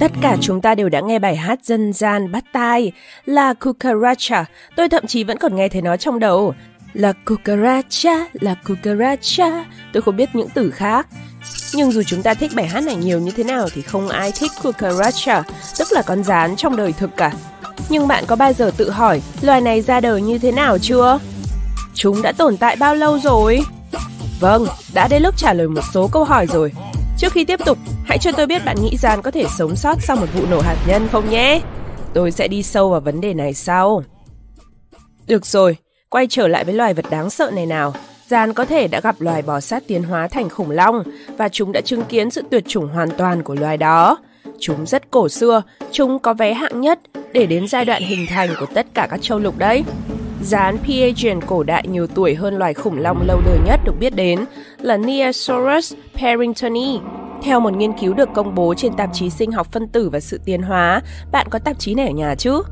Tất cả chúng ta đều đã nghe bài hát dân gian bắt tai là Cucaracha. Tôi thậm chí vẫn còn nghe thấy nó trong đầu. là cucaracha, là cucaracha. Tôi không biết những từ khác. Nhưng dù chúng ta thích bài hát này nhiều như thế nào thì không ai thích cucaracha, tức là con rán trong đời thực cả. Nhưng bạn có bao giờ tự hỏi loài này ra đời như thế nào chưa? Chúng đã tồn tại bao lâu rồi? Vâng, đã đến lúc trả lời một số câu hỏi rồi. Trước khi tiếp tục, hãy cho tôi biết bạn nghĩ rằng có thể sống sót sau một vụ nổ hạt nhân không nhé? Tôi sẽ đi sâu vào vấn đề này sau. Được rồi, quay trở lại với loài vật đáng sợ này nào. Gian có thể đã gặp loài bò sát tiến hóa thành khủng long và chúng đã chứng kiến sự tuyệt chủng hoàn toàn của loài đó. Chúng rất cổ xưa, chúng có vé hạng nhất để đến giai đoạn hình thành của tất cả các châu lục đấy. Rán Piagian cổ đại nhiều tuổi hơn loài khủng long lâu đời nhất được biết đến là Neosaurus parringtoni. Theo một nghiên cứu được công bố trên tạp chí sinh học phân tử và sự tiến hóa, bạn có tạp chí này ở nhà chứ?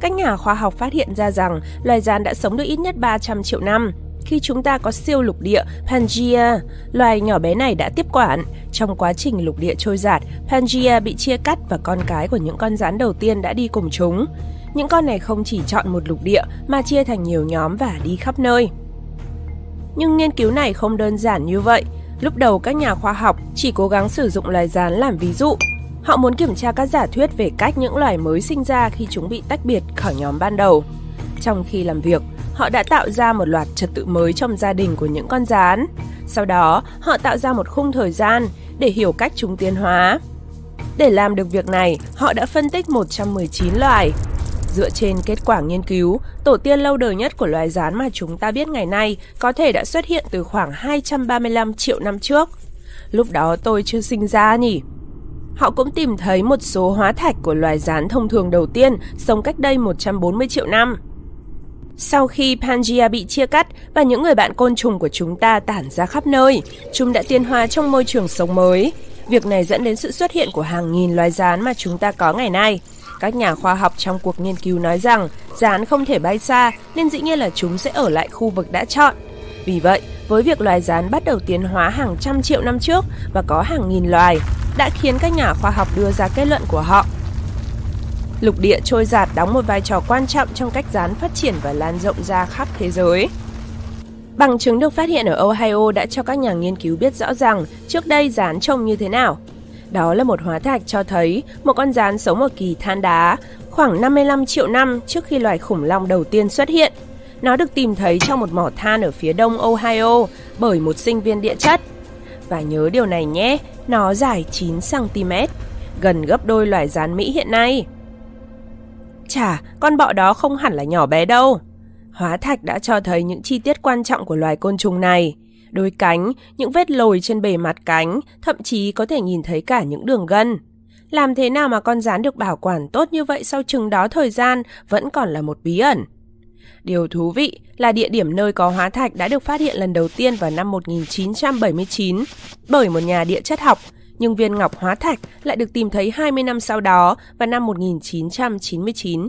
Các nhà khoa học phát hiện ra rằng loài rán đã sống được ít nhất 300 triệu năm, khi chúng ta có siêu lục địa Pangea, loài nhỏ bé này đã tiếp quản. Trong quá trình lục địa trôi giạt, Pangea bị chia cắt và con cái của những con rắn đầu tiên đã đi cùng chúng. Những con này không chỉ chọn một lục địa mà chia thành nhiều nhóm và đi khắp nơi. Nhưng nghiên cứu này không đơn giản như vậy. Lúc đầu các nhà khoa học chỉ cố gắng sử dụng loài rán làm ví dụ. Họ muốn kiểm tra các giả thuyết về cách những loài mới sinh ra khi chúng bị tách biệt khỏi nhóm ban đầu. Trong khi làm việc, họ đã tạo ra một loạt trật tự mới trong gia đình của những con rán. Sau đó, họ tạo ra một khung thời gian để hiểu cách chúng tiến hóa. Để làm được việc này, họ đã phân tích 119 loài. Dựa trên kết quả nghiên cứu, tổ tiên lâu đời nhất của loài rán mà chúng ta biết ngày nay có thể đã xuất hiện từ khoảng 235 triệu năm trước. Lúc đó tôi chưa sinh ra nhỉ? Họ cũng tìm thấy một số hóa thạch của loài rán thông thường đầu tiên sống cách đây 140 triệu năm. Sau khi Pangea bị chia cắt và những người bạn côn trùng của chúng ta tản ra khắp nơi, chúng đã tiến hóa trong môi trường sống mới. Việc này dẫn đến sự xuất hiện của hàng nghìn loài rán mà chúng ta có ngày nay. Các nhà khoa học trong cuộc nghiên cứu nói rằng rán không thể bay xa nên dĩ nhiên là chúng sẽ ở lại khu vực đã chọn. Vì vậy, với việc loài rán bắt đầu tiến hóa hàng trăm triệu năm trước và có hàng nghìn loài, đã khiến các nhà khoa học đưa ra kết luận của họ Lục địa trôi giạt đóng một vai trò quan trọng trong cách rán phát triển và lan rộng ra khắp thế giới. Bằng chứng được phát hiện ở Ohio đã cho các nhà nghiên cứu biết rõ rằng trước đây rán trông như thế nào. Đó là một hóa thạch cho thấy một con rán sống ở kỳ than đá khoảng 55 triệu năm trước khi loài khủng long đầu tiên xuất hiện. Nó được tìm thấy trong một mỏ than ở phía đông Ohio bởi một sinh viên địa chất. Và nhớ điều này nhé, nó dài 9cm, gần gấp đôi loài rán Mỹ hiện nay. Chà, con bọ đó không hẳn là nhỏ bé đâu. Hóa thạch đã cho thấy những chi tiết quan trọng của loài côn trùng này. Đôi cánh, những vết lồi trên bề mặt cánh, thậm chí có thể nhìn thấy cả những đường gân. Làm thế nào mà con rán được bảo quản tốt như vậy sau chừng đó thời gian vẫn còn là một bí ẩn. Điều thú vị là địa điểm nơi có hóa thạch đã được phát hiện lần đầu tiên vào năm 1979 bởi một nhà địa chất học nhưng viên ngọc hóa thạch lại được tìm thấy 20 năm sau đó vào năm 1999.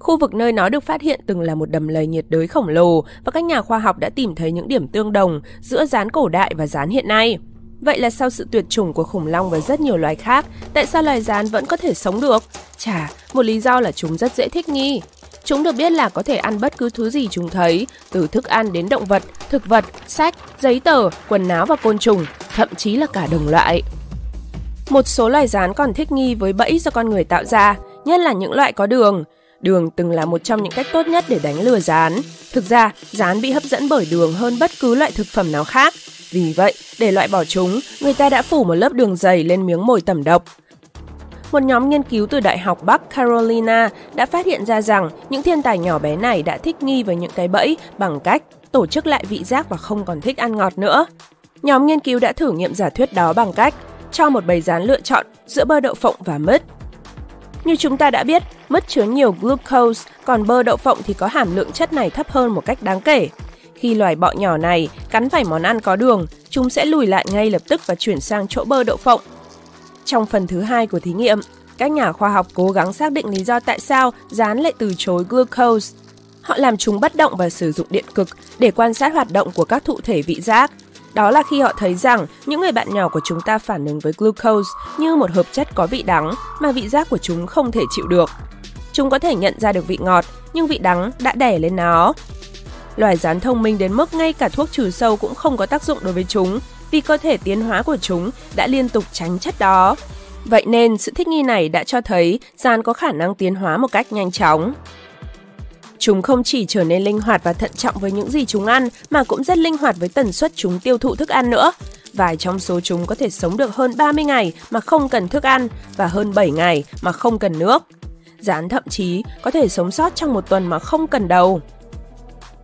Khu vực nơi nó được phát hiện từng là một đầm lầy nhiệt đới khổng lồ và các nhà khoa học đã tìm thấy những điểm tương đồng giữa rán cổ đại và rán hiện nay. Vậy là sau sự tuyệt chủng của khủng long và rất nhiều loài khác, tại sao loài rán vẫn có thể sống được? Chà, một lý do là chúng rất dễ thích nghi. Chúng được biết là có thể ăn bất cứ thứ gì chúng thấy, từ thức ăn đến động vật, thực vật, sách, giấy tờ, quần áo và côn trùng, thậm chí là cả đồng loại. Một số loài rán còn thích nghi với bẫy do con người tạo ra, nhất là những loại có đường. Đường từng là một trong những cách tốt nhất để đánh lừa rán. Thực ra, rán bị hấp dẫn bởi đường hơn bất cứ loại thực phẩm nào khác. Vì vậy, để loại bỏ chúng, người ta đã phủ một lớp đường dày lên miếng mồi tẩm độc. Một nhóm nghiên cứu từ Đại học Bắc Carolina đã phát hiện ra rằng những thiên tài nhỏ bé này đã thích nghi với những cái bẫy bằng cách tổ chức lại vị giác và không còn thích ăn ngọt nữa. Nhóm nghiên cứu đã thử nghiệm giả thuyết đó bằng cách cho một bầy rán lựa chọn giữa bơ đậu phộng và mứt. Như chúng ta đã biết, mứt chứa nhiều glucose, còn bơ đậu phộng thì có hàm lượng chất này thấp hơn một cách đáng kể. Khi loài bọ nhỏ này cắn phải món ăn có đường, chúng sẽ lùi lại ngay lập tức và chuyển sang chỗ bơ đậu phộng. Trong phần thứ hai của thí nghiệm, các nhà khoa học cố gắng xác định lý do tại sao rán lại từ chối glucose. Họ làm chúng bất động và sử dụng điện cực để quan sát hoạt động của các thụ thể vị giác. Đó là khi họ thấy rằng những người bạn nhỏ của chúng ta phản ứng với glucose như một hợp chất có vị đắng mà vị giác của chúng không thể chịu được. Chúng có thể nhận ra được vị ngọt, nhưng vị đắng đã đè lên nó. Loài rán thông minh đến mức ngay cả thuốc trừ sâu cũng không có tác dụng đối với chúng vì cơ thể tiến hóa của chúng đã liên tục tránh chất đó. Vậy nên sự thích nghi này đã cho thấy rán có khả năng tiến hóa một cách nhanh chóng. Chúng không chỉ trở nên linh hoạt và thận trọng với những gì chúng ăn mà cũng rất linh hoạt với tần suất chúng tiêu thụ thức ăn nữa. Vài trong số chúng có thể sống được hơn 30 ngày mà không cần thức ăn và hơn 7 ngày mà không cần nước. Rán thậm chí có thể sống sót trong một tuần mà không cần đầu.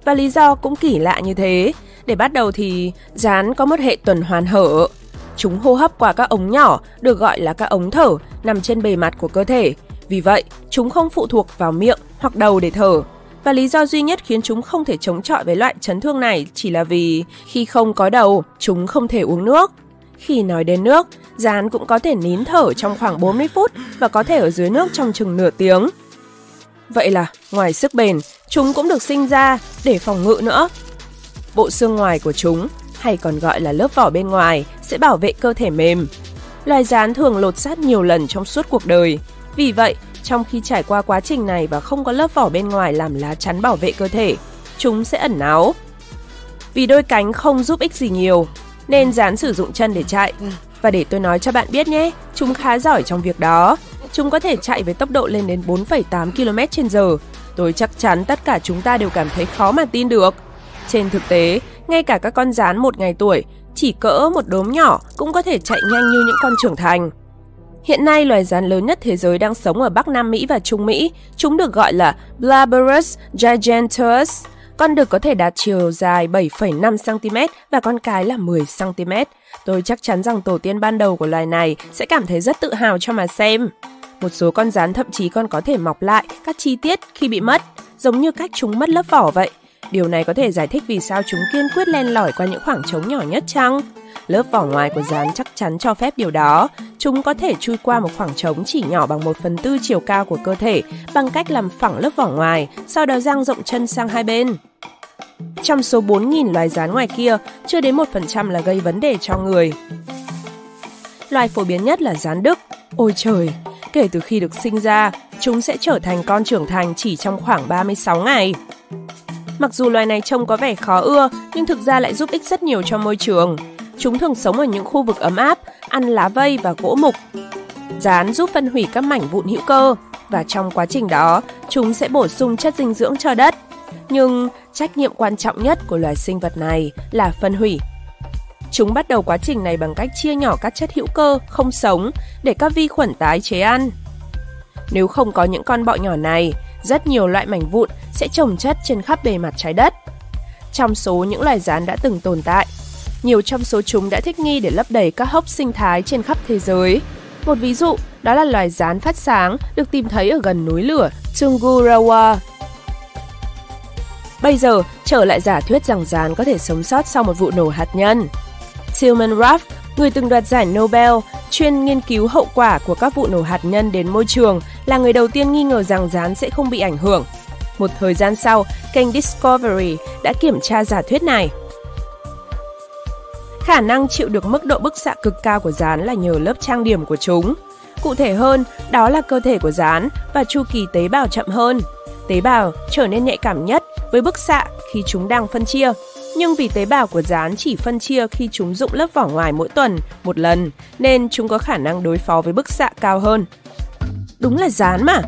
Và lý do cũng kỳ lạ như thế. Để bắt đầu thì rán có một hệ tuần hoàn hở. Chúng hô hấp qua các ống nhỏ, được gọi là các ống thở, nằm trên bề mặt của cơ thể. Vì vậy, chúng không phụ thuộc vào miệng hoặc đầu để thở. Và lý do duy nhất khiến chúng không thể chống chọi với loại chấn thương này chỉ là vì khi không có đầu, chúng không thể uống nước. Khi nói đến nước, rán cũng có thể nín thở trong khoảng 40 phút và có thể ở dưới nước trong chừng nửa tiếng. Vậy là, ngoài sức bền, chúng cũng được sinh ra để phòng ngự nữa. Bộ xương ngoài của chúng, hay còn gọi là lớp vỏ bên ngoài, sẽ bảo vệ cơ thể mềm. Loài rán thường lột xác nhiều lần trong suốt cuộc đời. Vì vậy, trong khi trải qua quá trình này và không có lớp vỏ bên ngoài làm lá chắn bảo vệ cơ thể, chúng sẽ ẩn náu. Vì đôi cánh không giúp ích gì nhiều, nên rán sử dụng chân để chạy. Và để tôi nói cho bạn biết nhé, chúng khá giỏi trong việc đó. Chúng có thể chạy với tốc độ lên đến 4,8 km h Tôi chắc chắn tất cả chúng ta đều cảm thấy khó mà tin được. Trên thực tế, ngay cả các con rán một ngày tuổi, chỉ cỡ một đốm nhỏ cũng có thể chạy nhanh như những con trưởng thành. Hiện nay, loài rắn lớn nhất thế giới đang sống ở Bắc Nam Mỹ và Trung Mỹ. Chúng được gọi là Blaberus giganteus. Con đực có thể đạt chiều dài 7,5 cm và con cái là 10 cm. Tôi chắc chắn rằng tổ tiên ban đầu của loài này sẽ cảm thấy rất tự hào cho mà xem. Một số con rắn thậm chí còn có thể mọc lại các chi tiết khi bị mất, giống như cách chúng mất lớp vỏ vậy. Điều này có thể giải thích vì sao chúng kiên quyết len lỏi qua những khoảng trống nhỏ nhất chăng? Lớp vỏ ngoài của rán chắc chắn cho phép điều đó. Chúng có thể chui qua một khoảng trống chỉ nhỏ bằng 1 phần tư chiều cao của cơ thể bằng cách làm phẳng lớp vỏ ngoài, sau đó dang rộng chân sang hai bên. Trong số 4.000 loài rán ngoài kia, chưa đến 1% là gây vấn đề cho người. Loài phổ biến nhất là rán Đức. Ôi trời, kể từ khi được sinh ra, chúng sẽ trở thành con trưởng thành chỉ trong khoảng 36 ngày. Mặc dù loài này trông có vẻ khó ưa, nhưng thực ra lại giúp ích rất nhiều cho môi trường. Chúng thường sống ở những khu vực ấm áp, ăn lá vây và gỗ mục. Rán giúp phân hủy các mảnh vụn hữu cơ và trong quá trình đó, chúng sẽ bổ sung chất dinh dưỡng cho đất. Nhưng trách nhiệm quan trọng nhất của loài sinh vật này là phân hủy. Chúng bắt đầu quá trình này bằng cách chia nhỏ các chất hữu cơ không sống để các vi khuẩn tái chế ăn. Nếu không có những con bọ nhỏ này, rất nhiều loại mảnh vụn sẽ trồng chất trên khắp bề mặt trái đất. Trong số những loài rán đã từng tồn tại, nhiều trong số chúng đã thích nghi để lấp đầy các hốc sinh thái trên khắp thế giới. Một ví dụ đó là loài rán phát sáng được tìm thấy ở gần núi lửa Tungurawa. Bây giờ, trở lại giả thuyết rằng rán có thể sống sót sau một vụ nổ hạt nhân. Tillman Ruff, người từng đoạt giải Nobel, chuyên nghiên cứu hậu quả của các vụ nổ hạt nhân đến môi trường, là người đầu tiên nghi ngờ rằng rán sẽ không bị ảnh hưởng. Một thời gian sau, kênh Discovery đã kiểm tra giả thuyết này. Khả năng chịu được mức độ bức xạ cực cao của rán là nhờ lớp trang điểm của chúng. Cụ thể hơn, đó là cơ thể của rán và chu kỳ tế bào chậm hơn. Tế bào trở nên nhạy cảm nhất với bức xạ khi chúng đang phân chia. Nhưng vì tế bào của rán chỉ phân chia khi chúng dụng lớp vỏ ngoài mỗi tuần một lần, nên chúng có khả năng đối phó với bức xạ cao hơn. Đúng là rán mà,